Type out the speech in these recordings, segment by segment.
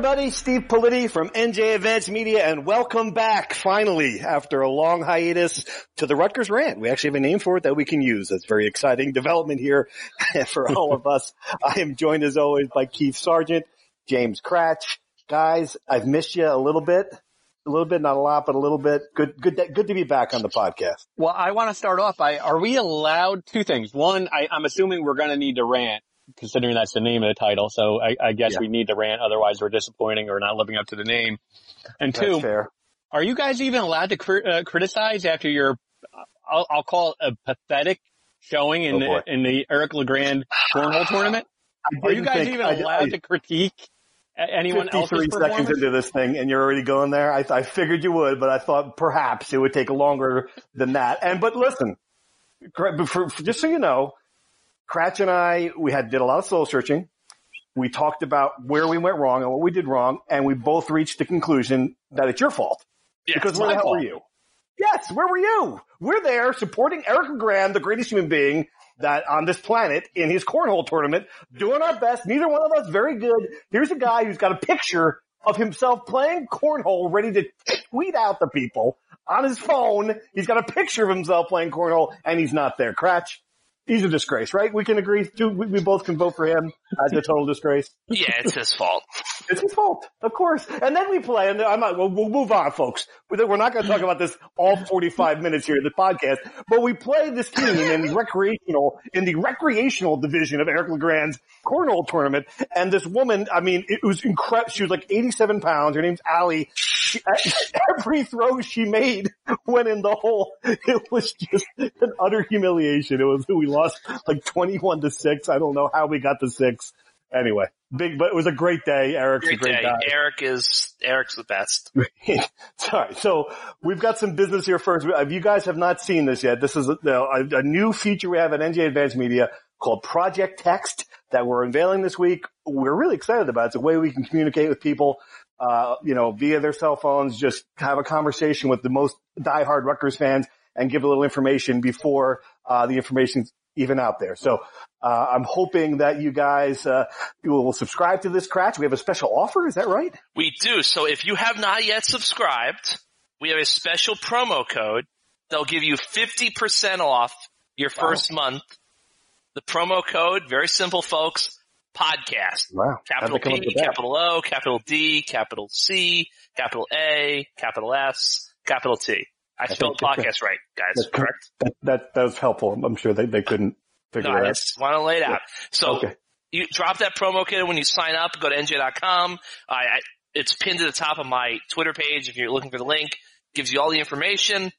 Everybody, Steve Politi from NJ Advanced Media and welcome back finally after a long hiatus to the Rutgers Rant. We actually have a name for it that we can use. That's very exciting development here for all of us. I am joined as always by Keith Sargent, James Kratch. Guys, I've missed you a little bit. A little bit, not a lot, but a little bit. Good, good, good to be back on the podcast. Well, I want to start off by, are we allowed two things? One, I, I'm assuming we're going to need to rant considering that's the name of the title. So I, I guess Yeah. we need to rant. Otherwise we're disappointing or not living up to the name. And two, are you guys even allowed to cri- uh, criticize after your, I'll, I'll call it a pathetic showing in Oh, the, in the Eric LeGrand cornhole tournament? Are you guys think- even allowed I- to critique anyone else's Three seconds into this thing and you're already going there. I, I figured you would, but I thought perhaps it would take longer than that. And, but listen, for, for- just so you know, Kratch and I, we had, did a lot of soul searching. We talked about where we went wrong and what we did wrong. And we both reached the conclusion that it's your fault. Yeah, because where the hell fault. were you? Yes, where were you? We're there supporting Eric LeGrand, the greatest human being that on this planet in his cornhole tournament, doing our best. Neither one of us very good. Here's a guy who's got a picture of himself playing cornhole, ready to tweet out the people on his phone. He's got a picture of himself playing cornhole, and he's not there. Kratch, he's a disgrace, right? We can agree. We, both can vote for him as a total disgrace. Yeah, it's his fault. It's his fault, of course. And then we play, and I'm not, we'll, we'll move on, folks. We're not going to talk about this all 45 minutes here in the podcast, but we play this team in the recreational, in the recreational division of Eric LeGrand's cornhole tournament. And this woman, I mean, it was incredible. She was like 87 pounds. Her name's Allie. She, every throw she made went in the hole. It was just an utter humiliation. It was, we lost like 21 to six. I don't know how we got to six. Anyway, big, but it was a great day. Eric's Great a great day. guy. Eric is Eric's the best. Sorry. So we've got some business here first. If you guys have not seen this yet, this is a, a, a new feature we have at NJ Advanced Media called Project Text that we're unveiling this week. We're really excited about it. It's a way we can communicate with people, uh, you know, via their cell phones, just have a conversation with the most diehard Rutgers fans and give a little information before, uh, the information's even out there. So, uh, I'm hoping that you guys, uh, will subscribe to this Kratch. We have a special offer. Is that right? We do. So if you have not yet subscribed, we have a special promo code that'll give you 50% off your first month. The promo code, very simple folks, podcast. Wow. Capital How'd they come up P, capital O, capital D, capital C, capital A, capital S, capital T. I spelled podcast right, guys, That's correct? That, that, that was helpful. I'm sure they, they couldn't figure No, I it out. just want to lay it out. So Okay. you drop that promo code when you sign up. Go to nj.com. I, I, it's pinned to the top of my Twitter page. If you're looking for the link, gives you all the information.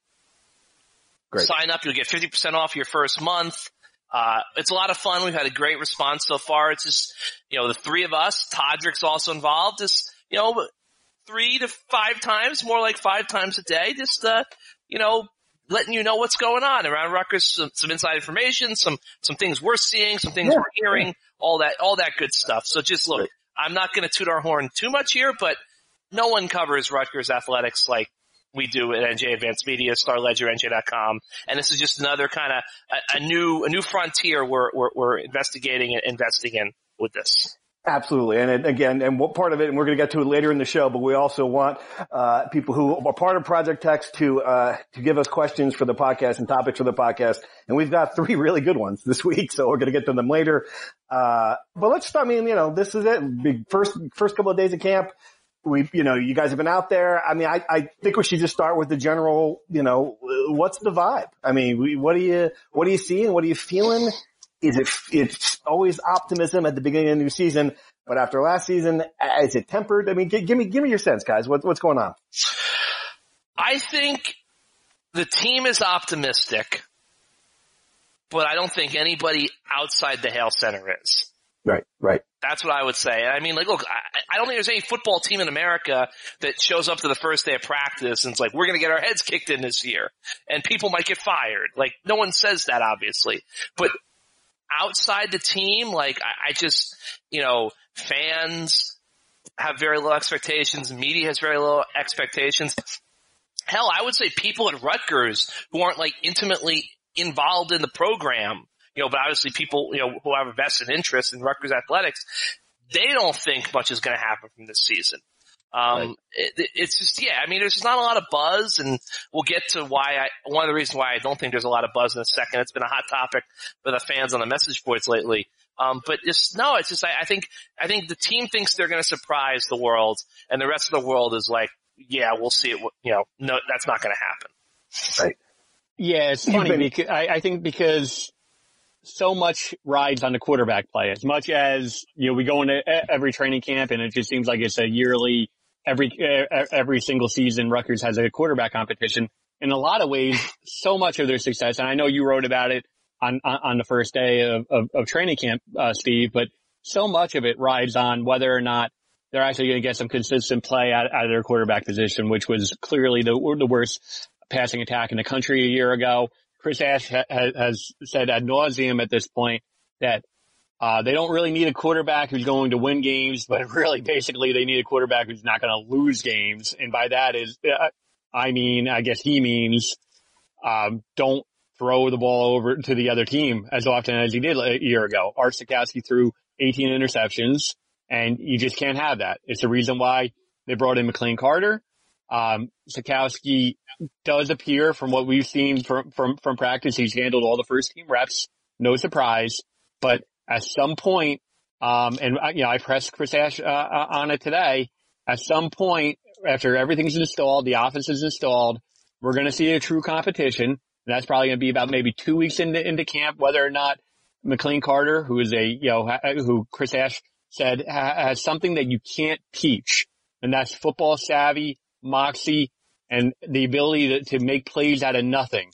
Great. Sign up. You'll get 50% off your first month. Uh, it's a lot of fun. We've had a great response so far. It's just, you know, the three of us, Todrick's also involved, just, you know, three to five times, more like five times a day, just, uh, you know, letting you know what's going on around Rutgers, some, some inside information, some, some things we're seeing, some things Yeah, we're hearing, all that, all that good stuff. So just look, I'm not going to toot our horn too much here, but no one covers Rutgers athletics like we do at NJ Advanced Media, StarLedger, NJ.com, and this is just another kind of a, a new a new frontier we're, we're we're investigating and investing in with this. Absolutely. And it, again, and what part of it, and we're going to get to it later in the show, but we also want, uh, people who are part of Project Text to, uh, to give us questions for the podcast and topics for the podcast. And we've got three really good ones this week. So we're going to get to them later. Uh, but let's, I mean, you know, this is it. First, first couple of days of camp. We, you know, you guys have been out there. I mean, I, I think we should just start with the general, you know, what's the vibe? I mean, we, what are you, what are you seeing? What are you feeling? Is it, it's always optimism at the beginning of the new season. But after last season, is it tempered? I mean, give, give me give me your sense, guys. What, what's going on? I think the team is optimistic, but I don't think anybody outside the Hale Center is. Right, right. That's what I would say. I mean, like, look, I, I don't think there's any football team in America that shows up to the first day of practice and it's like, we're going to get our heads kicked in this year and people might get fired. Like, no one says that, obviously, but outside the team, like, I, I just, you know, fans have very low expectations. Media has very low expectations. Hell, I would say people at Rutgers who aren't like intimately involved in the program you know, but obviously people, you know, who have a vested interest in Rutgers athletics, they don't think much is going to happen from this season. Um, right. it, it's just, yeah, I mean, there's just not a lot of buzz and we'll get to why I, one of the reasons why I don't think there's a lot of buzz in a second. It's been a hot topic for the fans on the message boards lately. Um, but just, no, it's just, I, I think, I think the team thinks they're going to surprise the world and the rest of the world is like, yeah, we'll see it, you know, no, that's not going to happen. Right. Yeah, it's funny because I, I think because so much rides on the quarterback play as much as, you know, we go into every training camp and it just seems like it's a yearly, every, every single season Rutgers has a quarterback competition. In a lot of ways, so much of their success, and I know you wrote about it on, on the first day of, of, of training camp, uh, Steve, but so much of it rides on whether or not they're actually going to get some consistent play out, out of their quarterback position, which was clearly the, the worst passing attack in the country a year ago. Chris Ash ha- has said ad nauseum at this point that uh, they don't really need a quarterback who's going to win games, but really, basically, they need a quarterback who's not going to lose games. And by that is, uh, I mean, I guess he means um, don't throw the ball over to the other team as often as he did a year ago. Art Sitkowski threw 18 interceptions, and you just can't have that. It's the reason why they brought in McLane Carter. Um, Sitkowski does appear from what we've seen from, from, from practice. He's handled all the first team reps. No surprise, but at some point, um, and you know, I pressed Chris Ash, uh, uh, on it today. At some point, after everything's installed, the office is installed, we're going to see a true competition. That's probably going to be about maybe two weeks into, into camp, whether or not McLane Carter, who is a, you know, who Chris Ash said has something that you can't teach. And that's football savvy, moxie, and the ability to, to make plays out of nothing.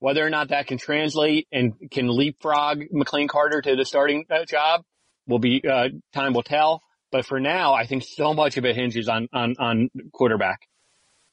Whether or not that can translate and can leapfrog McLane Carter to the starting uh, job will be, uh, time will tell. But for now, I think so much of it hinges on, on, on quarterback.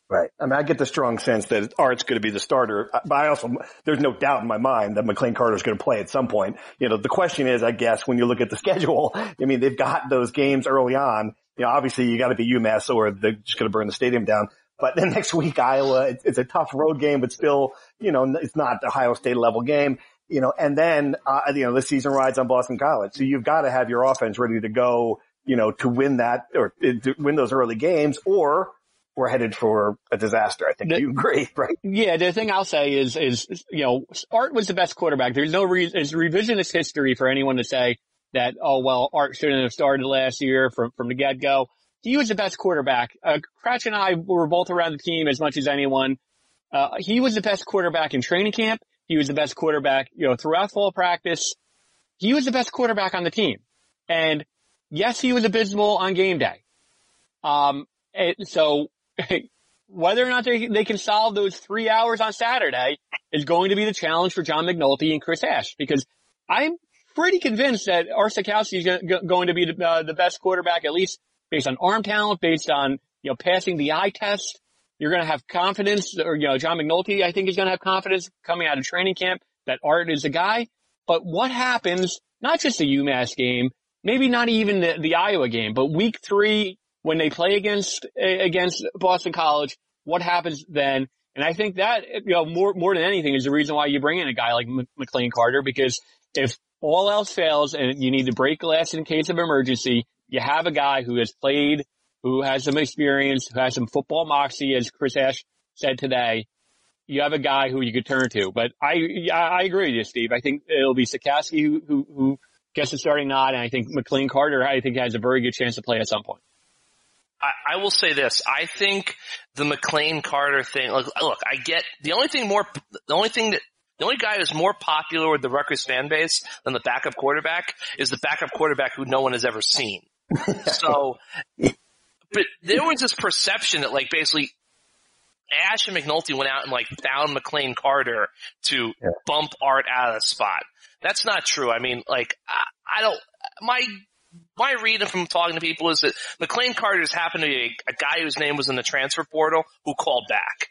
Right. I mean, I get the strong sense that Art's going to be the starter, but I also, there's no doubt in my mind that McLane Carter's going to play at some point. You know, the question is, I guess, when you look at the schedule, I mean, they've got those games early on. You know, obviously you got to be UMass or they're just going to burn the stadium down. But then next week, Iowa, it's, it's, a tough road game, but still, you know, it's not the Ohio State level game, you know, and then, uh, you know, the season rides on Boston College. So you've got to have your offense ready to go, you know, to win that or to win those early games or we're headed for a disaster. I think the, you agree, right? Yeah. The thing I'll say is, is, you know, Art was the best quarterback. There's no reason, it's revisionist history for anyone to say that, oh, well, Art shouldn't have started last year from, from the get go he was the best quarterback. Uh, Kratch and I were both around the team as much as anyone. Uh, he was the best quarterback in training camp. He was the best quarterback, you know, throughout fall practice. He was the best quarterback on the team. And yes, he was abysmal on game day. Um, so whether or not they, they can solve those three hours on Saturday is going to be the challenge for John McNulty and Chris Ash because I'm pretty convinced that Art Sitkowski is going to be the, uh, the best quarterback, at least based on arm talent, based on, you know, passing the eye test. You're going to have confidence, or, you know, John McNulty, I think is going to have confidence coming out of training camp that Art is a guy. But what happens, not just the UMass game, maybe not even the, the Iowa game, but week three, when they play against, against Boston College, what happens then? And I think that, you know, more, more than anything is the reason why you bring in a guy like McLane Carter, because if all else fails and you need to break glass in case of emergency, you have a guy who has played, who has some experience, who has some football moxie, as Chris Ash said today. You have a guy who you could turn to. But I, I agree with you, Steve. I think it'll be Sitkowski who, who, who gets the starting nod, and I think McLane Carter, I think, has a very good chance to play at some point. I, I will say this. I think the McLane Carter thing, look, look, I get the only thing more, the only thing that the only guy who's more popular with the Rutgers fan base than the backup quarterback is the backup quarterback who no one has ever seen. so, but there was this perception that like basically Ash and McNulty went out and like found McLane Carter to yeah. bump Art out of the spot. That's not true. I mean, like, I, I don't, my, my reading from talking to people is that McLane Carter just happened to be a, a guy whose name was in the transfer portal who called back.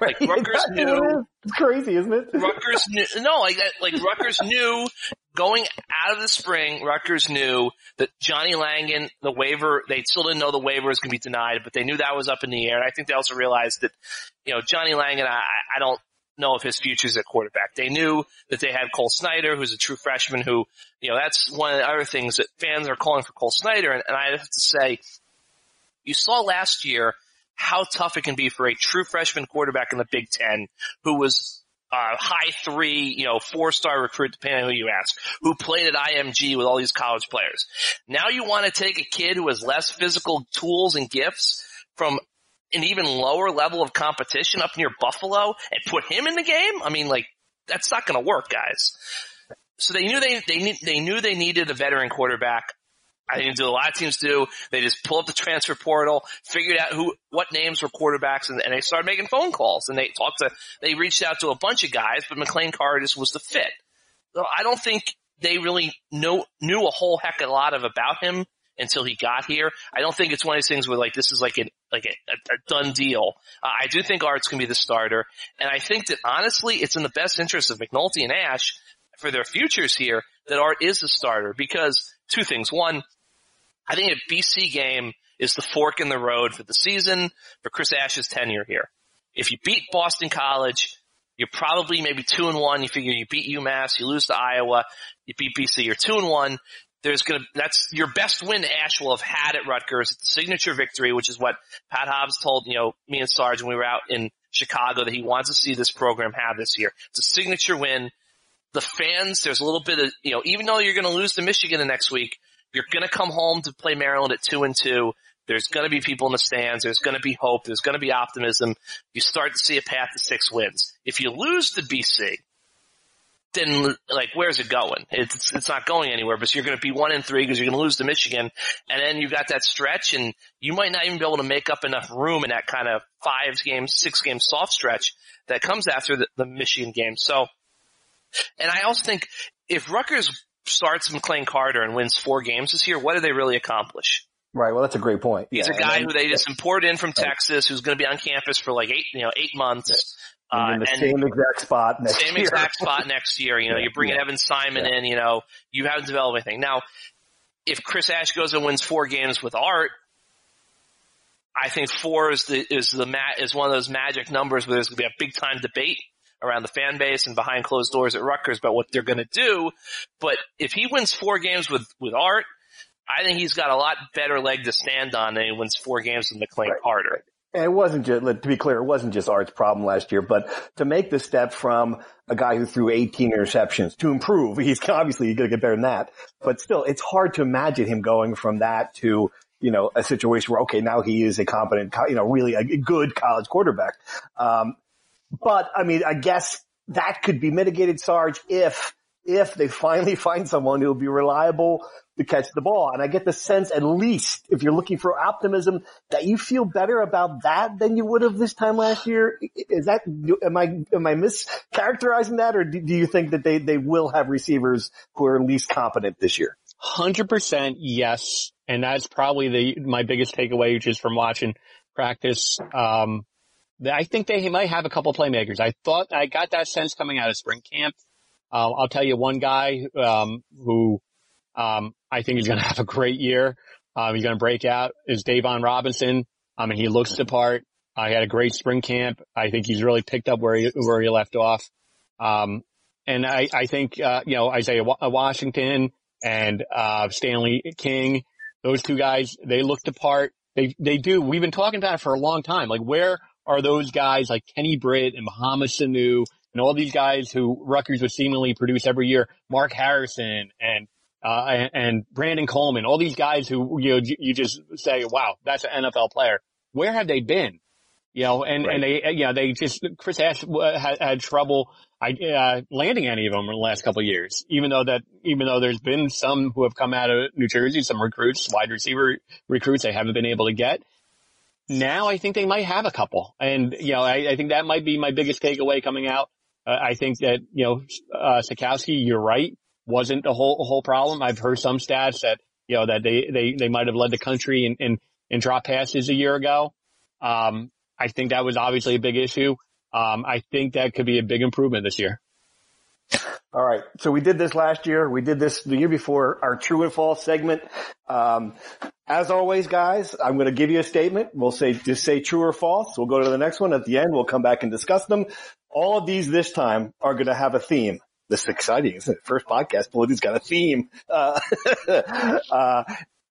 Like Rutgers knew. It's crazy, isn't it? Rutgers knew. No, like like Rutgers knew going out of the spring. Rutgers knew that Johnny Langan, the waiver, they still didn't know the waiver was going to be denied, but they knew that was up in the air. And I think they also realized that, you know, Johnny Langan, I, I don't know if his future's at quarterback. They knew that they had Cole Snyder, who's a true freshman who, you know, that's one of the other things that fans are calling for Cole Snyder. And, and I have to say, you saw last year how tough it can be for a true freshman quarterback in the Big Ten who was uh, high three, you know, four star recruit, depending on who you ask, who played at IMG with all these college players. Now you want to take a kid who has less physical tools and gifts from an even lower level of competition up near Buffalo and put him in the game? I mean, like, that's not going to work, guys. So they knew they, they, they knew they needed a veteran quarterback. I think a lot of teams do. They just pull up the transfer portal, figured out who, what names were quarterbacks, and, and they started making phone calls. And they talked to, they reached out to a bunch of guys, but McLane Carter was the fit. So I don't think they really know, knew a whole heck of a lot of about him until he got here. I don't think it's one of these things where like this is like a like a, a done deal. Uh, I do think Art's gonna be the starter, and I think that honestly, it's in the best interest of McNulty and Ash for their futures here that Art is the starter because two things. One, I think a BC game is the fork in the road for the season for Chris Ash's tenure here. If you beat Boston College, you're probably maybe two and one. You figure you beat UMass, you lose to Iowa, you beat BC, you're two and one there's gonna, that's your best win Ash will have had at Rutgers. It's a signature victory, which is what Pat Hobbs told, you know, me and Sarge when we were out in Chicago that he wants to see this program have this year. It's a signature win. The fans, there's a little bit of, you know, even though you're gonna lose to Michigan the next week, you're gonna come home to play Maryland at two and two. There's gonna be people in the stands. There's gonna be hope. There's gonna be optimism. You start to see a path to six wins. If you lose to BC, then like where's it going? It's it's not going anywhere. But you're going to be one in three because you're going to lose to Michigan, and then you've got that stretch, and you might not even be able to make up enough room in that kind of five game, six game soft stretch that comes after the, the Michigan game. So, and I also think if Rutgers starts McLane Carter and wins four games this year, what do they really accomplish? Right. Well, that's a great point. He's yeah, a guy then, who they just import in from Texas, who's going to be on campus for like eight, you know, eight months. Uh, in the same exact spot next same year. exact spot next year. You know, yeah, you bring yeah. Evan Simon yeah. in. You know, you haven't developed anything. Now, if Chris Ash goes and wins four games with Art, I think four is the is the mat is one of those magic numbers where there's going to be a big time debate around the fan base and behind closed doors at Rutgers about what they're going to do. But if he wins four games with with Art, I think he's got a lot better leg to stand on than he wins four games with McLane right. Carter. And it wasn't just, to be clear, it wasn't just Art's problem last year, but to make the step from a guy who threw 18 interceptions to improve, he's obviously going to get better than that. But still, it's hard to imagine him going from that to, you know, a situation where, okay, now he is a competent, you know, really a good college quarterback. Um, but I mean, I guess that could be mitigated, Sarge, if, if they finally find someone who will be reliable to catch the ball. And I get the sense, at least if you're looking for optimism, that you feel better about that than you would have this time last year. Is that, am I, am I mischaracterizing that or do, you think that they, they will have receivers who are least competent this year? Hundred percent yes. And that's probably the, my biggest takeaway, which is from watching practice. Um, I think they might have a couple playmakers. I thought I got that sense coming out of spring camp. Uh, I'll tell you one guy um, who um, I think is going to have a great year. Um, he's going to break out is Davon Robinson. I mean, he looks the part. Uh, he had a great spring camp. I think he's really picked up where he, where he left off. Um, and I, I think, uh, you know, Isaiah Washington and, uh, Stanley King, those two guys, they look the part. They, they do. We've been talking about it for a long time. Like, where are those guys like Kenny Britt and Mohamed Sanu and all these guys who Rutgers would seemingly produce every year? Mark Harrison and, uh, and, and, Brandon Coleman, all these guys who, you know, you just say, wow, that's an NFL player. Where have they been? You know, and, right. and they, you know, they just, Chris Ash had, had trouble uh, landing any of them in the last couple of years, even though that, even though there's been some who have come out of New Jersey, some recruits, wide receiver recruits they haven't been able to get. Now I think they might have a couple. And, you know, I, I think that might be my biggest takeaway coming out. Uh, I think that, you know, uh, Sitkowski, you're right, wasn't the whole, whole problem. I've heard some stats that, you know, that they, they, they might have led the country in, in, in drop passes a year ago. Um, I think that was obviously a big issue. Um, I think that could be a big improvement this year. All right. So we did this last year. We did this the year before our true and false segment. Um, as always, guys, I'm going to give you a statement. We'll say, just say true or false. We'll go to the next one at the end. We'll come back and discuss them. All of these this time are going to have a theme. This is exciting, isn't it? First podcast, Politi's got a theme. Uh, uh,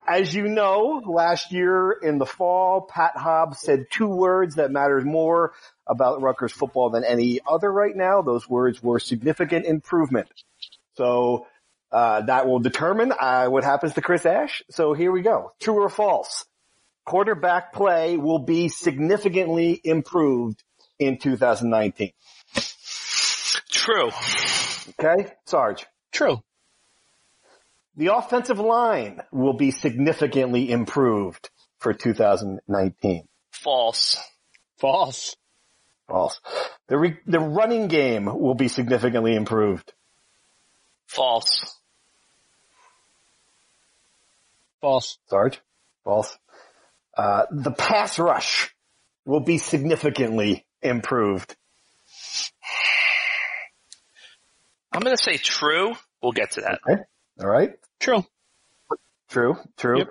as you know, last year in the fall, Pat Hobbs said two words that mattered more about Rutgers football than any other right now. Those words were significant improvement. So uh, that will determine uh, what happens to Chris Ash. So here we go. True or false? Quarterback play will be significantly improved in 2019. True. Okay, Sarge. True. The offensive line will be significantly improved for 2019. False. False. False. The re- the running game will be significantly improved. False. False. Sarge? False. Uh, the pass rush will be significantly improved. I'm going to say true. We'll get to that. Okay. All right. True. True. True. Yep.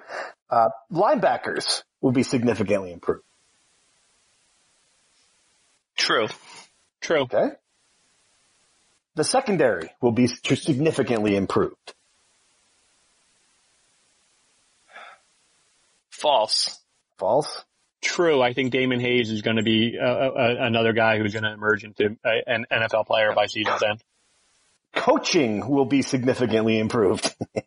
Uh, linebackers will be significantly improved. True. True. Okay. The secondary will be significantly improved. False. False. True. I think Damon Hayes is going to be uh, uh, another guy who's going to emerge into an NFL player by season's end coaching will be significantly improved.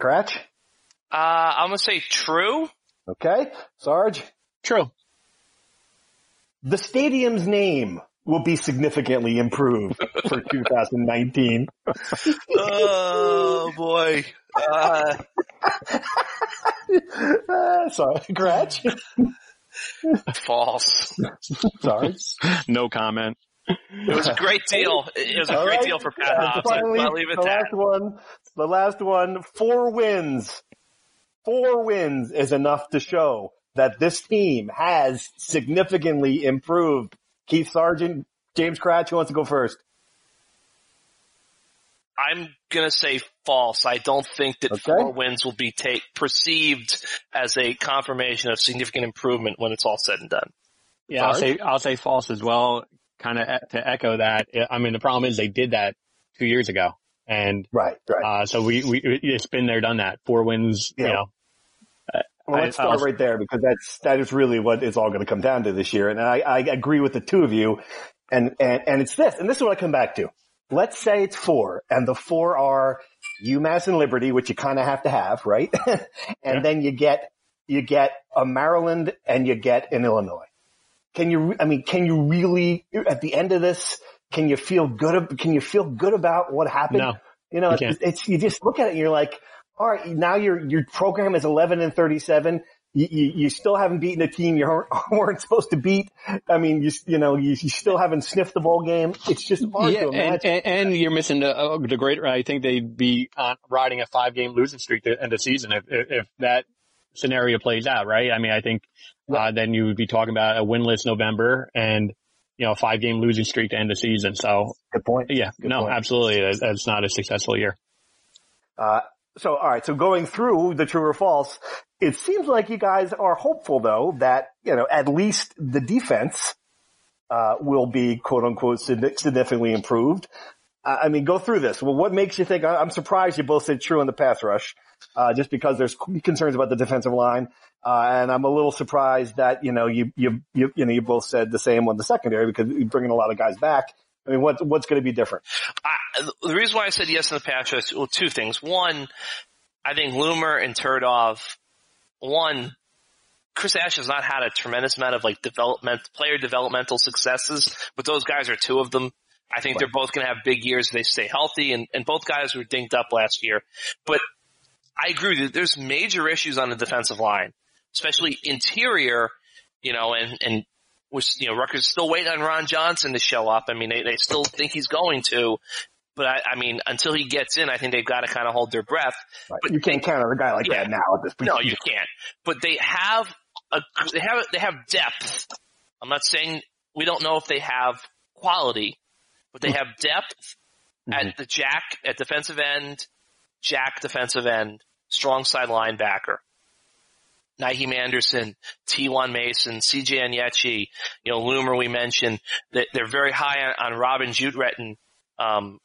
Kratch? Uh, I'm gonna say true. Okay. Sarge? True. The stadium's name will be significantly improved for 2019. oh boy. Uh... uh, sorry, Kratch. False. Sorry. no comment. It was a great deal. It was a All great right. deal for Pat Hobbs. Finally, I'll leave it the that. last one. The last one. Four wins. Four wins is enough to show that this team has significantly improved. Keith Sargent, James Kratch, who wants to go first? I'm gonna say false. I don't think that okay. four wins will be take, perceived as a confirmation of significant improvement when it's all said and done. Yeah, I'll say I'll say false as well. Kind of to echo that. I mean, the problem is they did that two years ago, and right, right. Uh, so we we it's been there, done that. Four wins, yeah. you know. Well, let's start right there because that's that is really what it's all going to come down to this year, and I, I agree with the two of you, and and and it's this, and this is what I come back to let's say it's four and the four are UMass and Liberty, which you kind of have to have, right? and yeah. then you get, you get a Maryland and you get an Illinois. Can you, I mean, can you really, at the end of this, can you feel good, can you feel good about what happened? No, you know, you it's, it's, you just look at it and you're like, all right, now your, your program is 11 and 37 you, you, you, still haven't beaten a team you weren't supposed to beat. I mean, you, you know, you, you still haven't sniffed the bowl game. It's just hard yeah, to imagine. And, and, you're missing the, uh, the great, I think they'd be on, riding a five game losing streak to end the season if, if, if that scenario plays out, right? I mean, I think, uh, then you would be talking about a winless November and, you know, a five game losing streak to end the season. So good point. Yeah, good no, point. absolutely. That's not a successful year. Uh, so, all right. So going through the true or false, it seems like you guys are hopeful though that, you know, at least the defense, uh, will be quote unquote significantly improved. I mean, go through this. Well, what makes you think, I'm surprised you both said true in the pass rush, uh, just because there's concerns about the defensive line. Uh, and I'm a little surprised that, you know, you, you, you, you know, you both said the same on the secondary because you're bringing a lot of guys back. I mean, what, what's going to be different? the reason why I said yes in the past was well, two things. One, I think Lumor and Tverdov one, Chris Ash has not had a tremendous amount of like development, player developmental successes, but those guys are two of them. I think they're both going to have big years if they stay healthy and, and both guys were dinked up last year. But I agree that there's major issues on the defensive line, especially interior, you know, and, and was, you know, Rutgers still waiting on Ron Johnson to show up. I mean, they, they still think he's going to, but I, I mean, until he gets in, I think they've got to kind of hold their breath. Right. But you can't count on a guy like yeah, that now at this point. No, you can't. But they have a, they have, they have depth. I'm not saying we don't know if they have quality, but they have depth mm-hmm. at the jack, at defensive end, jack defensive end, strong side linebacker. Nyheim Anderson, T1 Mason, CJ Onyechi, you know, Lumor we mentioned, that they're very high on, on Robin Jutwärn, um,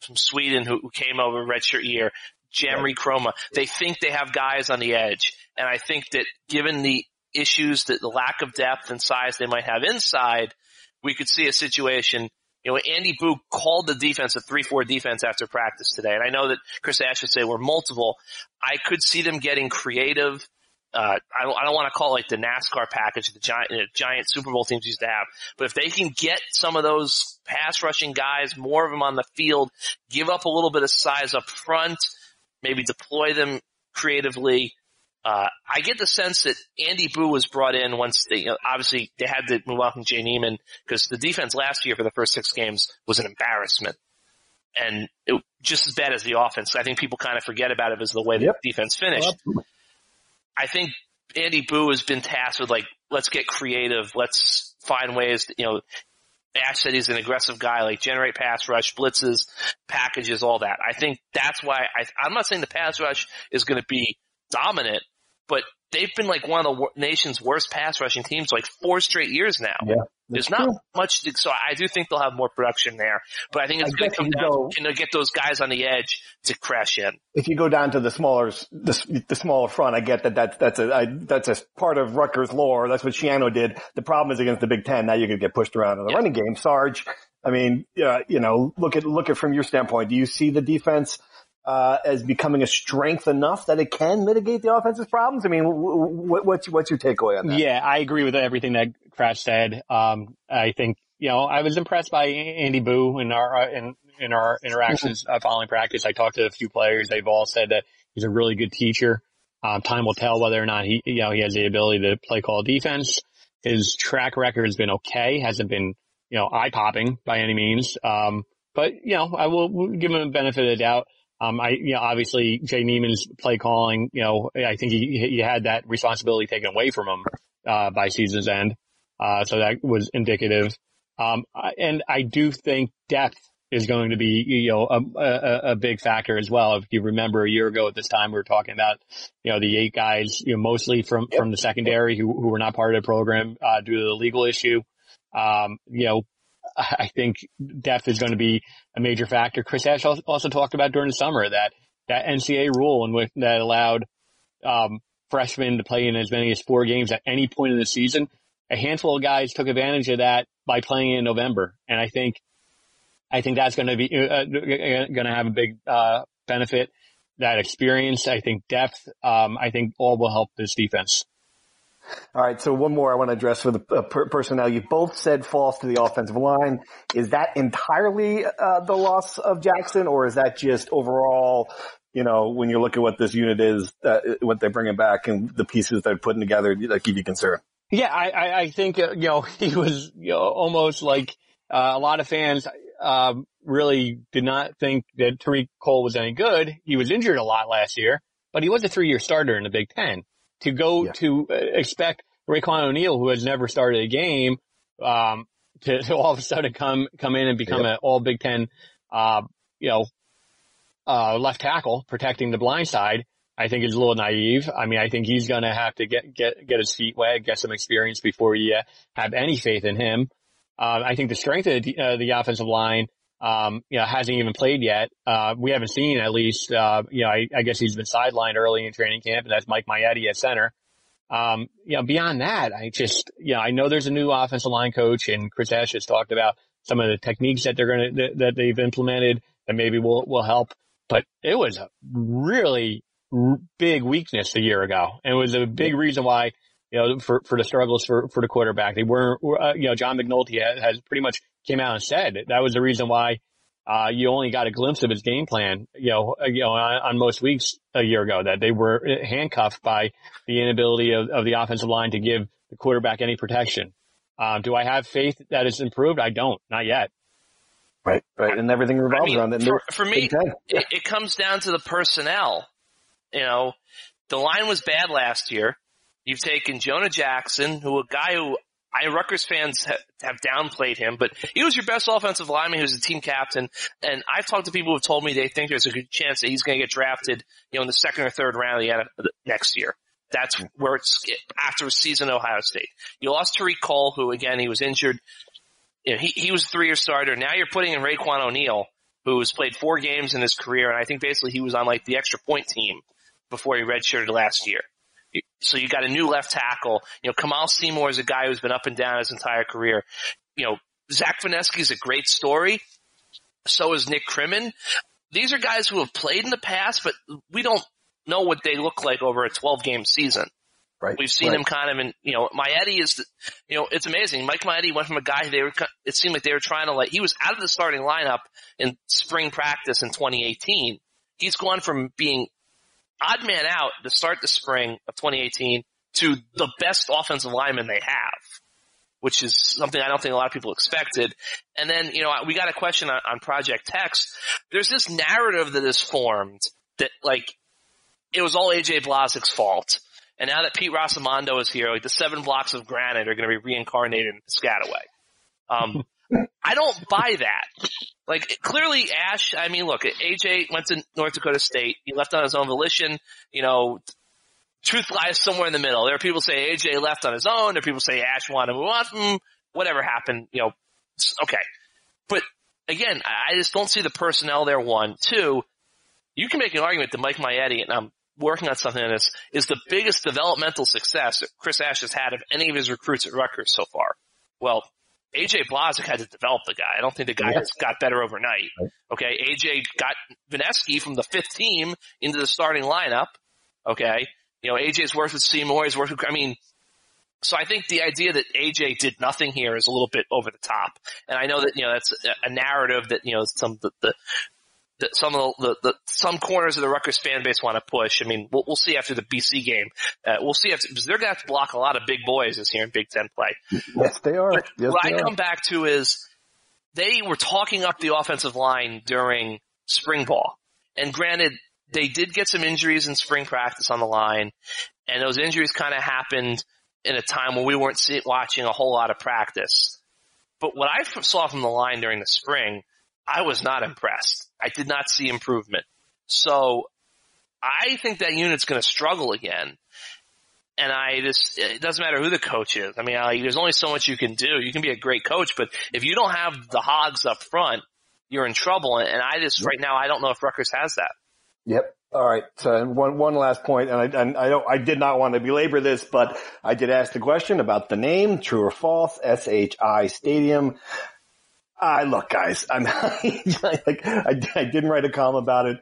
from Sweden who, who came over redshirt year, Jamree Kromah. They think they have guys on the edge. And I think that given the issues that the lack of depth and size they might have inside, we could see a situation you know, Andy Buh called the defense a 3-4 defense after practice today. And I know that Chris Ash would say we're multiple. I could see them getting creative uh, I don't, I don't want to call it like the NASCAR package the giant, know, giant Super Bowl teams used to have, but if they can get some of those pass rushing guys, more of them on the field, give up a little bit of size up front, maybe deploy them creatively. Uh, I get the sense that Andy Buh was brought in once they, you know, obviously they had to move on from Jay Niemann because the defense last year for the first six games was an embarrassment. And it, just as bad as the offense. I think people kind of forget about it as the way yep. the defense finished. Well, I think Andy Buh has been tasked with like, let's get creative. Let's find ways to, you know, Ash said he's an aggressive guy, like generate pass rush, blitzes, packages, all that. I think that's why I, I'm not saying the pass rush is going to be dominant, but they've been like one of the nation's worst pass rushing teams like four straight years now. Yeah. There's not much, to, so I do think they'll have more production there, but I think it's going to come down go, to, to get those guys on the edge to crash in. If you go down to the smaller, the, the smaller front, I get that that's, that's a, I, that's a part of Rutgers lore. That's what Schiano did. The problem is against the Big Ten. Now you could get pushed around in the yeah. running game. Sarge, I mean, uh, you know, look at, look at from your standpoint. Do you see the defense uh, as becoming a strength enough that it can mitigate the offensive problems? I mean, what's what's your takeaway on that? Yeah, I agree with everything that Kratch said. Um, I think you know I was impressed by Andy Buh in our uh, in in our interactions uh, following practice. I talked to a few players; they've all said that he's a really good teacher. Um, time will tell whether or not he you know he has the ability to play call defense. His track record has been okay, hasn't been you know eye popping by any means. Um, but you know I will give him a benefit of the doubt. Um, I, you know, obviously Jay Niemann's play calling, you know, I think he, he had that responsibility taken away from him, uh, by season's end. Uh, so that was indicative. Um, and I do think depth is going to be, you know, a, a, a, big factor as well. If you remember a year ago at this time, we were talking about, you know, the eight guys, you know, mostly from, yep. from the secondary who, who were not part of the program, uh, due to the legal issue. Um, you know, I think depth is going to be a major factor. Chris Ash also talked about during the summer that that NCAA rule which that allowed um, freshmen to play in as many as four games at any point in the season. A handful of guys took advantage of that by playing in November, and I think I think that's going to be uh, going to have a big uh, benefit. That experience, I think depth, um, I think all will help this defense. All right. So one more I want to address for the uh, per- personnel. You both said false to the offensive line. Is that entirely uh, the loss of Jackson, or is that just overall? You know, when you look at what this unit is, uh, what they're bringing back, and the pieces they're putting together, that give you concern. Yeah, I, I, I think uh, you know he was you know, almost like uh, a lot of fans um, really did not think that Tariq Cole was any good. He was injured a lot last year, but he was a three-year starter in the Big Ten to go yeah. to uh, expect Raiqwon O'Neal, who has never started a game, um, to, to, all of a sudden come come in and become yep. an All Big Ten, uh, you know, uh, left tackle protecting the blind side. I think is a little naive. I mean, I think he's going to have to get get get his feet wet, get some experience before you uh, have any faith in him. Uh, I think the strength of the, uh, the offensive line, um, you know, hasn't even played yet. Uh, we haven't seen at least, uh, you know, I, I, guess he's been sidelined early in training camp and that's Mike Maietti at center. Um, you know, beyond that, I just, you know, I know there's a new offensive line coach and Chris Ash has talked about some of the techniques that they're going to, that, that, they've implemented that maybe will, will help. But it was a really big weakness a year ago, and it was a big reason why you know for for the struggles for for the quarterback. They weren't uh, you know John McNulty has pretty much came out and said that was the reason why uh, you only got a glimpse of his game plan, you know, uh, you know, on, on, most weeks a year ago that they were handcuffed by the inability of, of the offensive line to give the quarterback any protection. Um, do I have faith that it's improved? I don't, not yet. Right, right, and everything revolves I mean, around it. For, for me, it, it comes down to the personnel. You know, the line was bad last year. You've taken Jonah Jackson, who a guy who I Rutgers fans have, have downplayed him, but he was your best offensive lineman. He was the team captain, and I've talked to people who have told me they think there's a good chance that he's going to get drafted, you know, in the second or third round of the uh, next year. That's hmm. where it's after a season at Ohio State. You lost Tariq Cole, who again he was injured. You know, he he was a three year starter. Now you're putting in Raiqwon O'Neal, who has played four games in his career, and I think basically he was on like the extra point team before he redshirted last year. So you got a new left tackle. You know, Kamaal Seymour is a guy who's been up and down his entire career. You know, Zach Vinesky is a great story. So is Nick Krimin. These are guys who have played in the past, but we don't know what they look like over a 12 game season. Right. We've seen right. him kind of in, you know, Maietti is, the, you know, it's amazing. Mike Maietti went from a guy they were, it seemed like they were trying to like, he was out of the starting lineup in spring practice in 2018. He's gone from being odd man out to start the spring of 2018 to the best offensive lineman they have, which is something I don't think a lot of people expected. And then, you know, we got a question on, on Project Text. There's this narrative that is formed that like, it was all AJ Blazek's fault. And now that Pete Rossomando is here, like the seven blocks of granite are going to be reincarnated in Piscataway. Um, I don't buy that. Like clearly Ash, I mean look, AJ went to North Dakota State. He left on his own volition. You know, truth lies somewhere in the middle. There are people say AJ left on his own. There are people say Ash wanted to move on from whatever happened, you know, okay. But again, I just don't see the personnel there. One, two, you can make an argument that Mike Maietti, and I'm working on something on this, is the biggest developmental success that Chris Ash has had of any of his recruits at Rutgers so far. Well, AJ Blazek had to develop the guy. I don't think the guy yeah. has got better overnight. Okay. AJ got Vinesky from the fifth team into the starting lineup. Okay. You know, AJ's worked with Seymour. He's worked with, I mean, so I think the idea that AJ did nothing here is a little bit over the top. And I know that, you know, that's a narrative that, you know, some, the, the that some of the, the, the, some corners of the Rutgers fan base want to push. I mean, we'll, we'll see after the BC game. Uh, we'll see if because they're going to have to block a lot of big boys this year in Big Ten play. Yes, they are. But yes, what I are. come back to is they were talking up the offensive line during spring ball, and granted, they did get some injuries in spring practice on the line, and those injuries kind of happened in a time when we weren't see, watching a whole lot of practice. But what I saw from the line during the spring, I was not impressed. I did not see improvement. So I think that unit's going to struggle again. And I just, it doesn't matter who the coach is. I mean, there's only so much you can do. You can be a great coach, but if you don't have the hogs up front, you're in trouble. And I just, right now, I don't know if Rutgers has that. Yep. All right. So one one last point, and I and I don't I did not want to belabor this, but I did ask the question about the name, true or false, SHI Stadium. I look, guys, I'm like, I, I, didn't write a column about it,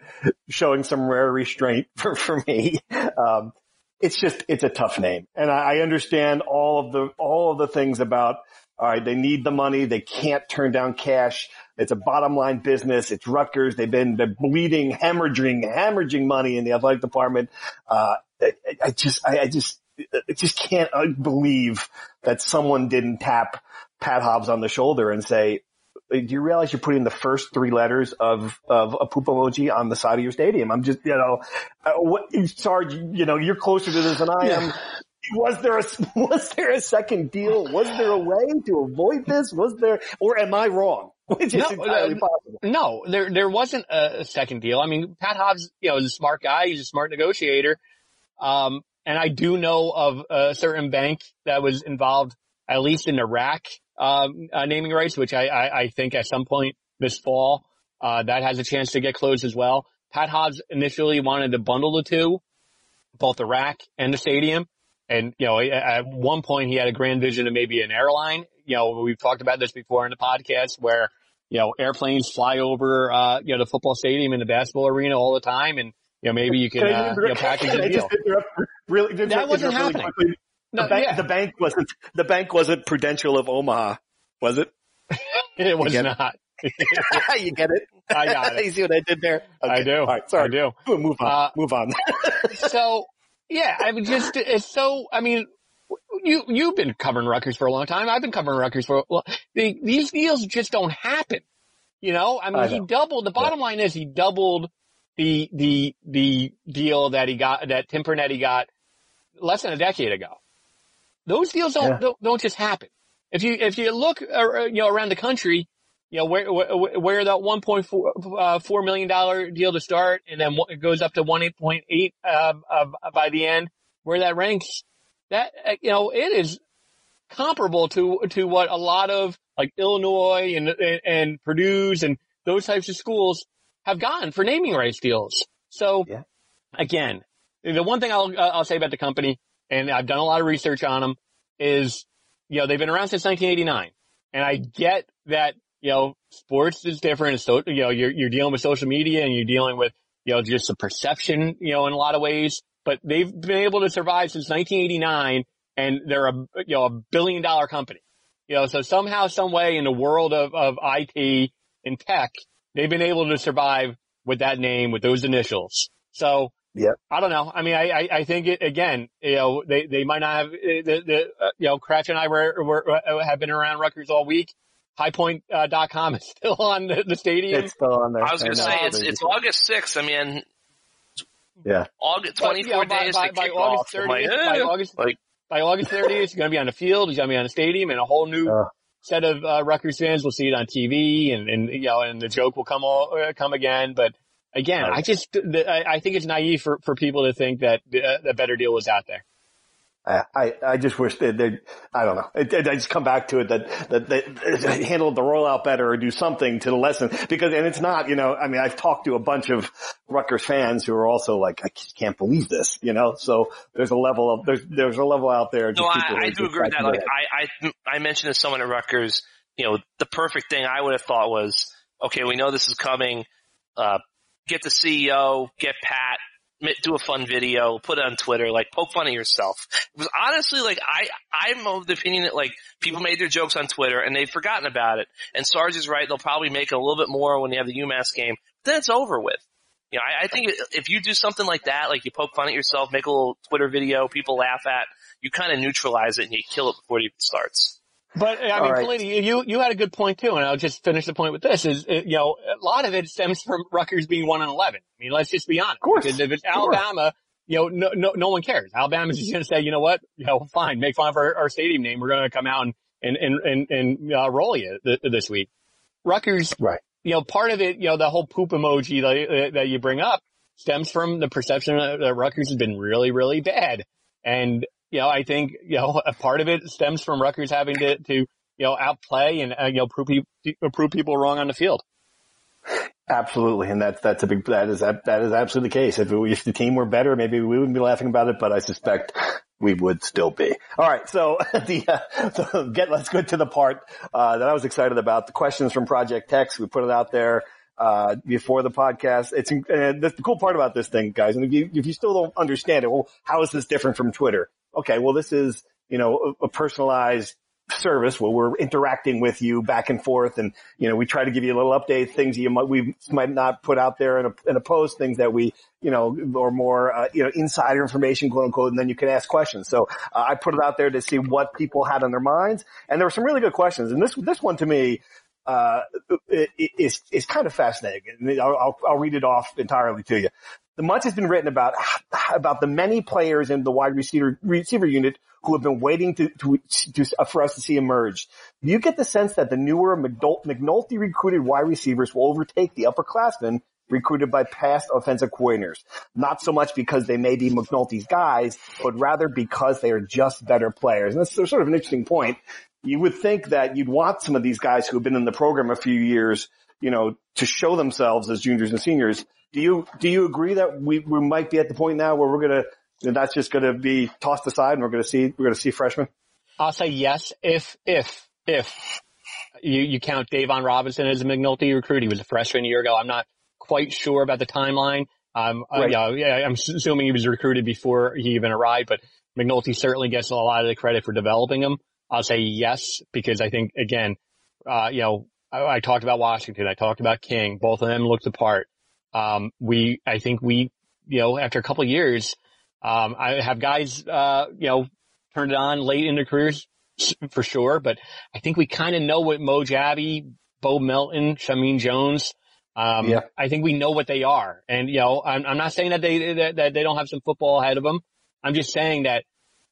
showing some rare restraint for, for me. Um, it's just, it's a tough name. And I, I understand all of the, all of the things about, all right, they need the money. They can't turn down cash. It's a bottom line business. It's Rutgers. They've been bleeding, hemorrhaging, hemorrhaging money in the athletic department. Uh, I, I, just, I, I just, I just can't believe that someone didn't tap Pat Hobbs on the shoulder and say, do you realize you're putting the first three letters of, of a poop emoji on the side of your stadium? I'm just, you know, uh, what, Sarge, you know, you're closer to this than I am. Was there a, was there a second deal? Was there a way to avoid this? Was there, or am I wrong? Which is no, entirely uh, possible. No, there, there wasn't a second deal. I mean, Pat Hobbs, you know, is a smart guy. He's a smart negotiator. Um, and I do know of a certain bank that was involved, at least in Iraq, um, uh, naming rights, which I, I, I, think at some point this fall, uh, that has a chance to get closed as well. Pat Hobbs initially wanted to bundle the two, both the RAC and the stadium. And, you know, at one point he had a grand vision of maybe an airline. You know, we've talked about this before in the podcast where, you know, airplanes fly over, uh, you know, the football stadium and the basketball arena all the time. And you know, maybe you can, can uh, you know, package a deal. Really, that wasn't happening. Really the, no, bank, yeah. the bank wasn't the bank wasn't Prudential of Omaha, was it? it was not. you get it? I got it. you see what I did there? Okay. I do. All right, sorry. I do. Move on. Uh, Move on. so, yeah, I mean, just it's so. I mean, you you've been covering Rutgers for a long time. I've been covering Rutgers for. Well, the, these deals just don't happen. You know, I mean, I he doubled. The bottom yeah. line is he doubled the the the deal that he got that Tim Pernetti got less than a decade ago. Those deals don't yeah. don't, don't just happen. If you if you look uh, you know around the country, you know where where, where that 1.4 uh, four million dollar deal to start, and then it goes up to 1.8 um, uh, by the end, where that ranks, that uh, you know it is comparable to to what a lot of like Illinois and and, and Purdue's and those types of schools have gotten for naming rights deals. So yeah. again, the one thing I'll I'll say about the company, and I've done a lot of research on them, is you know they've been around since 1989, and I get that you know sports is different. So you know you're you're dealing with social media and you're dealing with you know just the perception you know in a lot of ways, but they've been able to survive since 1989, and they're a you know a billion dollar company. You know, so somehow, some way in the world of, of IT and tech, they've been able to survive with that name, with those initials. So yeah. I don't know. I mean, I, I, I think it, again, you know, they, they might not have, the, the, uh, you know, Kratch and I were, were, uh, have been around Rutgers all week. Highpoint.com uh, is still on the, the stadium. It's still on there. I was going to say, it's, it's August 6th. I mean, yeah. August, 24 but, days by, by, by August 30th, like, eh, by August, like, by August 30th, he's going to be on the field. He's going to be on the stadium and a whole new uh, set of, uh, Rutgers fans will see it on TV and, and, you know, and the joke will come all, uh, come again. But, Again, I just, I think it's naive for, for people to think that uh, the better deal was out there. I, I just wish they, they I don't know. It, it, I just come back to it that, that they handled the rollout better or do something to the lesson because, and it's not, you know, I mean, I've talked to a bunch of Rutgers fans who are also like, I can't believe this, you know, so there's a level of, there's, there's a level out there. No, I, I do agree with that. Like I, I, I mentioned to someone at Rutgers, you know, the perfect thing I would have thought was, okay, we know this is coming. Uh, get the CEO, get Pat, do a fun video, put it on Twitter, like poke fun at yourself. It was honestly like I I'm of the opinion that like people made their jokes on Twitter and they've forgotten about it. And Sarge is right; they'll probably make a little bit more when you have the UMass game. But then it's over with. You know, I, I think if you do something like that, like you poke fun at yourself, make a little Twitter video, people laugh at, you kind of neutralize it and you kill it before it even starts. But I mean, right. you you had a good point too, and I'll just finish the point with this: is you know a lot of it stems from Rutgers being one and eleven. I mean, let's just be honest. Of course, because if it's Alabama, you know, no no no one cares. Alabama's just going to say, you know what, you know, fine, make fun of our, our stadium name. We're going to come out and and and and, and uh, roll you th- this week. Rutgers, right? You know, part of it, you know, the whole poop emoji that, that you bring up stems from the perception that Rutgers has been really really bad, and you know, I think, you know, a part of it stems from Rutgers having to, to you know, outplay and, uh, you know, prove, prove people wrong on the field. Absolutely, and that's that's a big that is that is absolutely the case. If, if the team were better, maybe we wouldn't be laughing about it, but I suspect we would still be. All right, so the uh, so get let's go to the part uh, that I was excited about. The questions from Project Text. We put it out there uh, before the podcast. It's uh, the cool part about this thing, guys. And if you if you still don't understand it, well, how is this different from Twitter? Okay, well, this is you know a, a personalized service where we're interacting with you back and forth and you know we try to give you a little update things you might we might not put out there in a, in a post things that we you know or more uh, you know insider information quote unquote and then you can ask questions so uh, I put it out there to see what people had on their minds and there were some really good questions and this this one to me uh, is is kind of fascinating. I'll, I'll, I'll read it off entirely to you. The much has been written about about the many players in the wide receiver receiver unit who have been waiting to, to, to uh, for us to see emerge. You get the sense that the newer McNulty recruited wide receivers will overtake the upperclassmen recruited by past offensive coordinators? Not so much because they may be McNulty's guys, but rather because they are just better players. And that's sort of an interesting point you would think that you'd want some of these guys who have been in the program a few years, you know, to show themselves as juniors and seniors. Do you, do you agree that we, we might be at the point now where we're going to, that's just going to be tossed aside and we're going to see, we're going to see freshmen? I'll say yes if, if, if you, you count Daevon Robinson as a McNulty recruit. He was a freshman a year ago. I'm not quite sure about the timeline. Um, right. uh, yeah, I'm assuming he was recruited before he even arrived, but McNulty certainly gets a lot of the credit for developing him. I'll say yes, because I think again, uh, you know, I, I, talked about Washington. I talked about King. Both of them looked apart. Um, we, I think we, you know, after a couple of years, um, I have guys, uh, you know, turned it on late in their careers for sure, but I think we kind of know what Mo Jabbie, Bo Melton, Shameen Jones, um, yeah. I think we know what they are. And, you know, I'm, I'm not saying that they, that, that they don't have some football ahead of them. I'm just saying that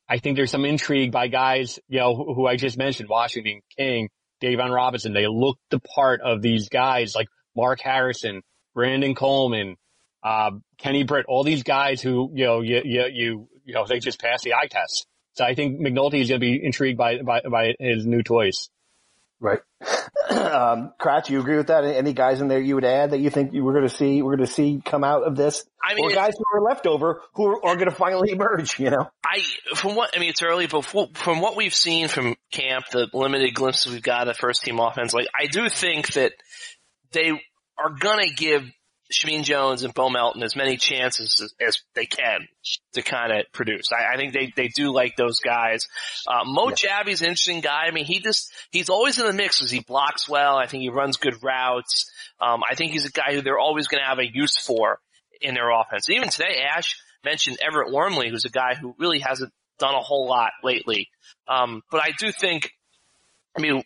I think there's some intrigue by guys, you know, who, who I just mentioned, Washington, King, Daevon Robinson. They look the part of these guys like Mark Harrison, Brandon Coleman, uh, Kenny Britt, all these guys who, you know, you, you, you, you know, they just passed the eye test. So I think McNulty is going to be intrigued by, by, by his new toys. Right. um, Kratch, you agree with that? Any guys in there you would add that you think you were going to see, we're going to see come out of this? I mean, or guys who are left over who are, are going to finally emerge, you know? I, from what, I mean, it's early, but from what we've seen from camp, the limited glimpses we've got of first team offense, like, I do think that they are going to give Shameen Jones and Bo Melton as many chances as, as they can to kind of produce. I, I, think they, they do like those guys. Uh, Mo yeah. Jabbie's an interesting guy. I mean, he just, he's always in the mix because he blocks well. I think he runs good routes. Um, I think he's a guy who they're always going to have a use for in their offense. Even today, Ash mentioned Everett Wormley, who's a guy who really hasn't done a whole lot lately. Um, but I do think, I mean,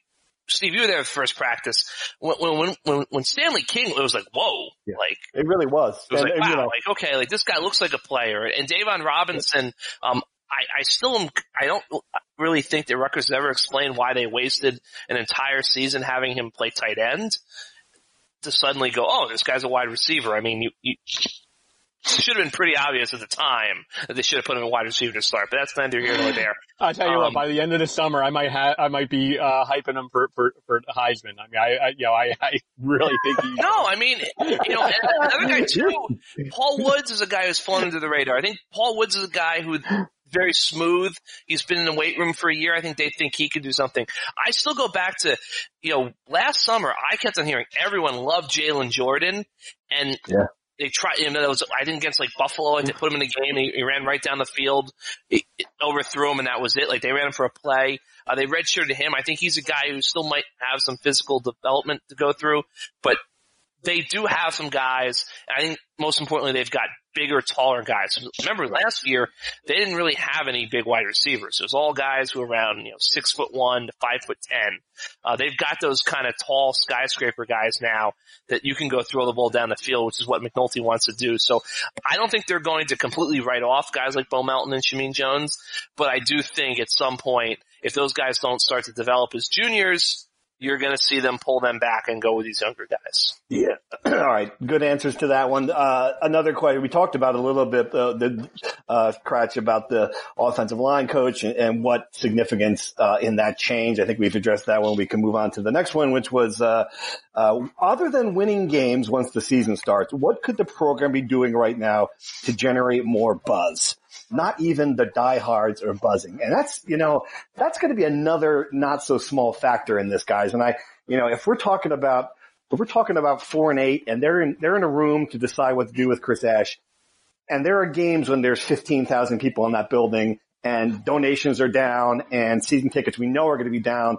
Steve, you were there at first practice. When, when, when, when Stanley King, it was like, whoa, yeah, like. It really was. It was and, like, wow, you know. like, okay, like this guy looks like a player. And Daevon Robinson, um, I, I still am, I don't really think that Rutgers ever explained why they wasted an entire season having him play tight end to suddenly go, oh, this guy's a wide receiver. I mean, you, you should have been pretty obvious at the time that they should have put him in wide receiver to start, but that's neither here nor there. I'll tell you um, what, by the end of the summer, I might have, I might be, uh, hyping him for, for, for Heisman. I mean, I, I you know, I, I really think he. no, I mean, you know, another guy too, Paul Woods is a guy who's flown under the radar. I think Paul Woods is a guy who very smooth. He's been in the weight room for a year. I think they think he could do something. I still go back to, you know, last summer I kept on hearing everyone loved Jalen Jordan and yeah they tried, you know, was, I think against like Buffalo, like they put him in the game, he, he ran right down the field, he, overthrew him and that was it. Like they ran him for a play. Uh, they redshirted him. I think he's a guy who still might have some physical development to go through, but they do have some guys. I think most importantly, they've got bigger, taller guys. Remember last year, they didn't really have any big wide receivers. It was all guys who were around, you know, six foot one to five foot ten. Uh, they've got those kind of tall skyscraper guys now that you can go throw the ball down the field, which is what McNulty wants to do. So I don't think they're going to completely write off guys like Bo Melton and Shameen Jones, but I do think at some point, if those guys don't start to develop as juniors, you're going to see them pull them back and go with these younger guys. Yeah. All right. Good answers to that one. Uh, another question. We talked about a little bit, uh, the, uh, Kratch about the offensive line coach and, and what significance, uh, in that change. I think we've addressed that one. We can move on to the next one, which was, uh, uh, other than winning games once the season starts, what could the program be doing right now to generate more buzz? Not even the diehards are buzzing. And that's, you know, that's going to be another not so small factor in this, guys. And I, you know, if we're talking about, if we're talking about four and eight and they're in, they're in a room to decide what to do with Chris Ash. And there are games when there's 15,000 people in that building and donations are down and season tickets we know are going to be down.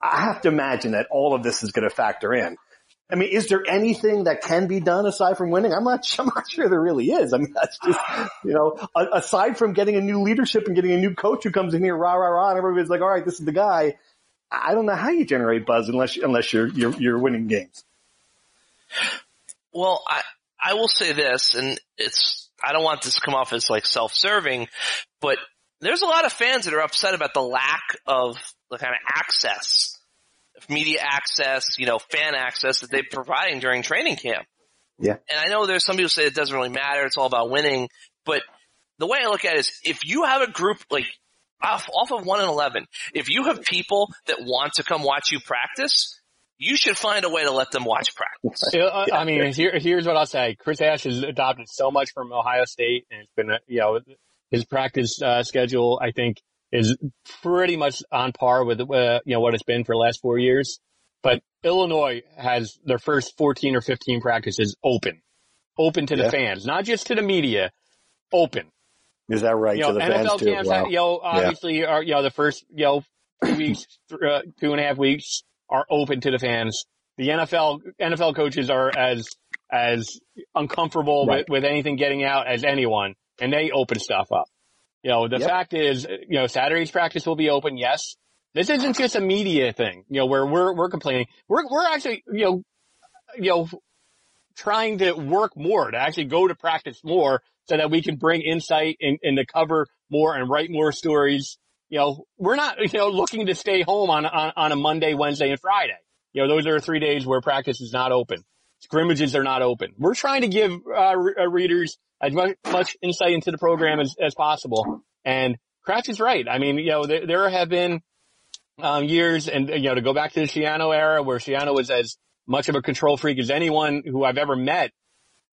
I have to imagine that all of this is going to factor in. I mean, is there anything that can be done aside from winning? I'm not, I'm not sure there really is. I mean, that's just, you know, aside from getting a new leadership and getting a new coach who comes in here, rah, rah, rah, and everybody's like, all right, this is the guy. I don't know how you generate buzz unless, unless you're, you're, you're winning games. Well, I, I will say this, and it's, I don't want this to come off as like self-serving, but there's a lot of fans that are upset about the lack of the kind of access media access, you know, fan access that they're providing during training camp. Yeah. And I know there's some people say it doesn't really matter. It's all about winning. But the way I look at it is if you have a group like off, off of 1 and 11, if you have people that want to come watch you practice, you should find a way to let them watch practice. I mean, here, here's what I'll say. Chris Ash has adopted so much from Ohio State and it's been, you know, his practice uh, schedule, I think, is pretty much on par with uh, you know what it's been for the last four years. But Illinois has their first 14 or 15 practices open. open to the fans, not just to the media, open. Is that right? You know, to the NFL fans Wow. you know, obviously Yeah. are, you know, the first, you know, two weeks, th- uh, two and a half weeks are open to the fans. The NFL, NFL coaches are as, as uncomfortable Right. with, with anything getting out as anyone and they open stuff up. You know, the Yep. fact is, you know, Saturday's practice will be open. Yes. This isn't just a media thing, you know, where we're, we're complaining. We're, we're actually, you know, you know, trying to work more, to actually go to practice more so that we can bring insight and, and to cover more and write more stories. You know, we're not, you know, looking to stay home on, on, on a Monday, Wednesday, and Friday. You know, those are three days where practice is not open. Scrimmages are not open. We're trying to give, uh, uh, readers as much, much insight into the program as, as possible. And Kratch is right. I mean, you know, there, there have been, um, years and, you know, to go back to the Schiano era where Schiano was as much of a control freak as anyone who I've ever met.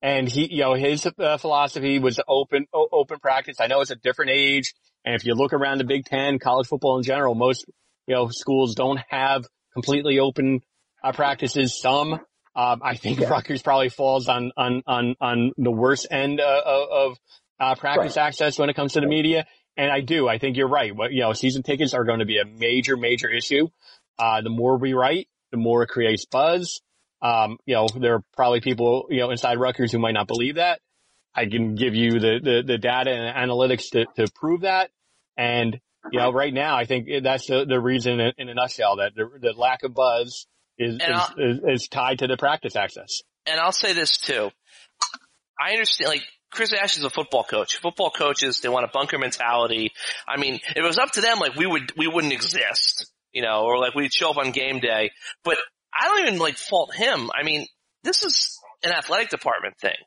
And he, you know, his uh, philosophy was open, o- open practice. I know it's a different age. And if you look around the Big Ten, college football in general, most, you know, schools don't have completely open uh, practices. Some, um, I think Rutgers probably falls on, on, on, on the worst end uh, of, uh, practice access when it comes to the media. And I do. I think you're right. What, you know, season tickets are going to be a major, major issue. Uh, the more we write, the more it creates buzz. Um, you know, there are probably people, you know, inside Rutgers who might not believe that. I can give you the, the, the data and analytics to, to prove that. And, you know, right now, I think that's the, the reason in, in a nutshell that the, the lack of buzz is, is, is, is tied to the practice access. and I'll say this too. I understand, like, Chris Ash is a football coach. Football coaches, they want a bunker mentality. I mean, if it was up to them, like, we would, we wouldn't exist, you know, or like we'd show up on game day. But I don't even like fault him. I mean, this is an athletic department thing.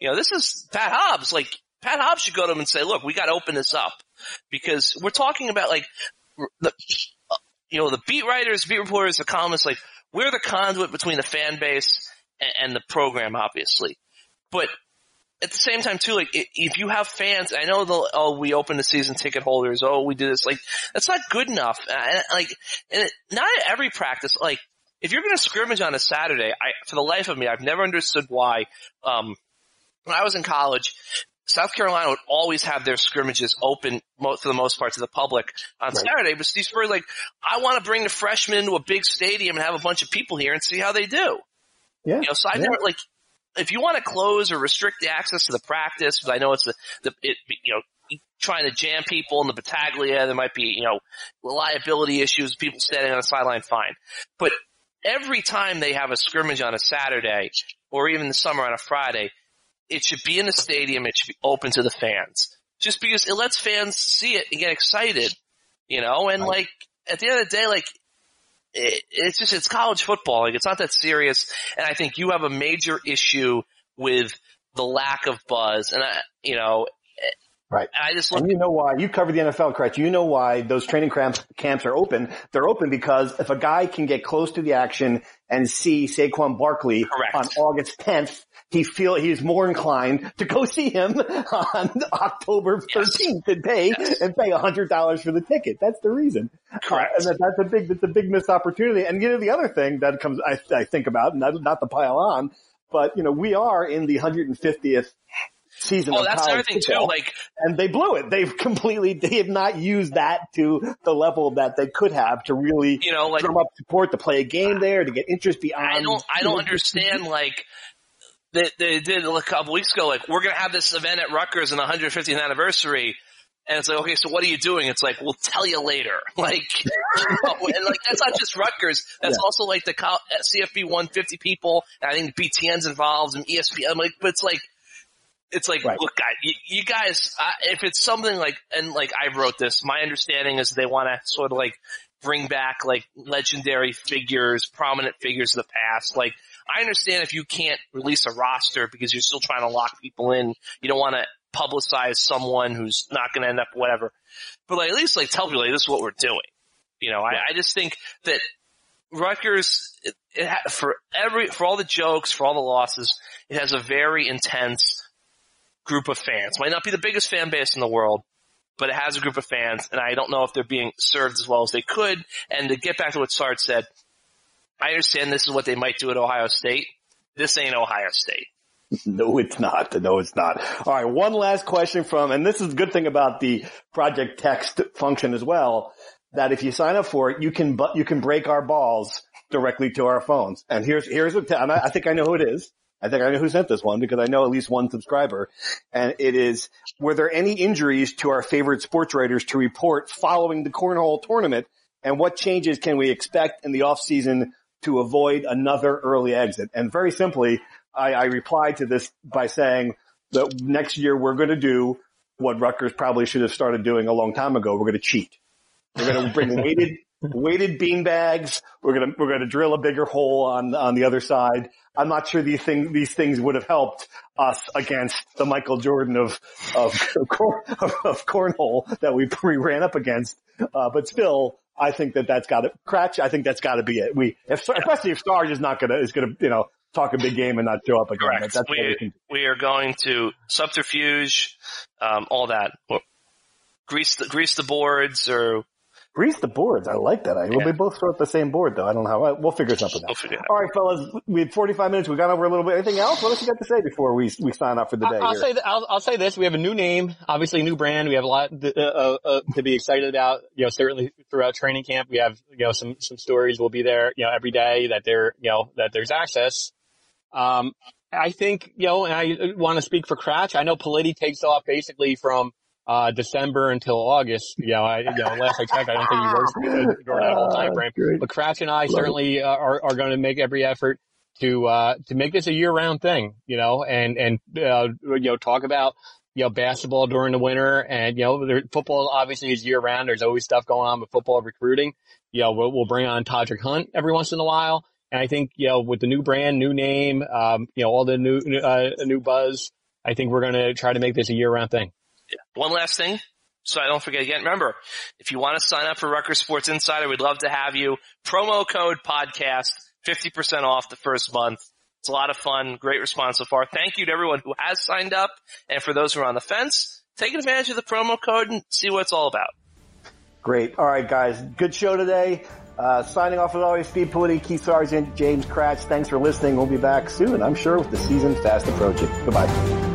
You know, this is Pat Hobbs. Like, Pat Hobbs should go to him and say, look, we gotta open this up. Because we're talking about like, the, you know, the beat writers, beat reporters, the columnists, like, we're the conduit between the fan base and, and the program, obviously. But at the same time, too, like, if you have fans, I know they'll, oh, we open the season ticket holders, oh, we do this, like, that's not good enough. And, like, and not at every practice, like, if you're going to scrimmage on a Saturday, I, for the life of me, I've never understood why, um, when I was in college, South Carolina would always have their scrimmages open for the most part to the public on Saturday, but Steve Spurrier, like, I want to bring the freshmen into a big stadium and have a bunch of people here and see how they do. Yeah. You know, so I yeah. never like if you want to close or restrict the access to the practice, because I know it's the the it, you know trying to jam people in the Battaglia, there might be you know liability issues, people standing on the sideline, fine. But every time they have a scrimmage on a Saturday or even the summer on a Friday, it should be in a stadium. It should be open to the fans, just because it lets fans see it and get excited, you know. And like at the end of the day, like it, it's just it's college football. Like it's not that serious. And I think you have a major issue with the lack of buzz. And I, you know, Right. I just look. And you know why? You covered the NFL, correct? You know why those training camps, camps are open. They're open because if a guy can get close to the action and see Saquon Barkley Correct. on August 10th, he feel he's more inclined to go see him on October 13th and pay and pay $100 for the ticket. That's the reason. Correct. Uh, and that, that's a big, that's a big missed opportunity. And you know, the other thing that comes, I, I think about, not, not to pile on, but you know, we are in the 150th season Oh, that's another thing too. Like and they blew it. They've completely, they have not used that to the level that they could have to really you know, like drum up support, to play a game there, to get interest beyond. I don't, I don't understand like. They, they did a couple weeks ago, like, we're gonna have this event at Rutgers on the 150th anniversary. And it's like, okay, so what are you doing? It's like, we'll tell you later. Like, and like, that's not just Rutgers. That's Yeah. also like the col- uh, CFB 150 people. And I think BTN's involved and ESPN. I'm like, but it's like, it's like, Right. look, guys, you, you guys, uh, if it's something like, and like I wrote this, my understanding is they want to sort of like bring back like legendary figures, prominent figures of the past. Like, I understand if you can't release a roster because you're still trying to lock people in, you don't want to publicize someone who's not going to end up whatever. But like, at least like tell people like, this is what we're doing. You know, I, I just think that Rutgers, it, it ha- for every, for all the jokes, for all the losses, it has a very intense group of fans. Might not be the biggest fan base in the world, but it has a group of fans, and I don't know if they're being served as well as they could. And to get back to what Sard said, I understand this is what they might do at Ohio State. This ain't Ohio State. No, it's not. No, it's not. All right. One last question from, and this is the good thing about the project text function as well, that if you sign up for it, you can, but you can break our balls directly to our phones. And here's, here's what, I think I know who it is. I think I know who sent this one because I know at least one subscriber. And it is, were there any injuries to our favorite sports writers to report following the cornhole tournament? And what changes can we expect in the off season to avoid another early exit? And very simply, I, I replied to this by saying that next year we're going to do what Rutgers probably should have started doing a long time ago. We're going to cheat. We're going to bring weighted, weighted bean bags. We're going to, we're going to drill a bigger hole on, on the other side. I'm not sure these things, these things would have helped us against the Michael Jordan of, of, of, of cornhole that we, we ran up against. Uh, but still, I think that that's got to, Kratch, I think that's got to be it. We, if, especially if Sarge is not going to, is going to, you know, talk a big game and not show up again. Correct. We, we, we, are going to subterfuge, um, all that. Grease the, grease the boards or Grease the boards. I like that. I, yeah. We both throw at the same board though. I don't know how. We'll figure something out. We'll All right, fellas. We had 45 minutes. We got over a little bit. Anything else? What else you got to say before we we sign off for the day? I'll here? say th- I'll, I'll, say this. We have a new name, obviously a new brand. We have a lot th- uh, uh, uh, to be excited about. You know, certainly throughout training camp, we have you know some some stories will be there. You know, every day that there you know that there's access. Um, I think you know, and I want to speak for Kratch. I know Politi takes off basically from uh, December until August. You know, I, you know, last I checked, I don't think he works during that whole time frame. Oh, but Kratch and I Love certainly uh, are, are going to make every effort to, uh, to make this a year round thing, you know, and, and, uh, you know, talk about, you know, basketball during the winter and, you know, there, football obviously is year round. There's always stuff going on with football recruiting. You know, we'll, we'll bring on Todrick Hunt every once in a while. And I think, you know, with the new brand, new name, um, you know, all the new, uh, new buzz, I think we're going to try to make this a year round thing. One last thing, so I don't forget again. Remember, if you want to sign up for Rutgers Sports Insider, we'd love to have you. Promo code podcast, 50% off the first month. It's a lot of fun. Great response so far. Thank you to everyone who has signed up. And for those who are on the fence, take advantage of the promo code and see what it's all about. Great. All right, guys. Good show today. Uh, signing off as always, Steve Politi, Keith Sargeant, James Kratch. Thanks for listening. We'll be back soon, I'm sure, with the season fast approaching. Goodbye.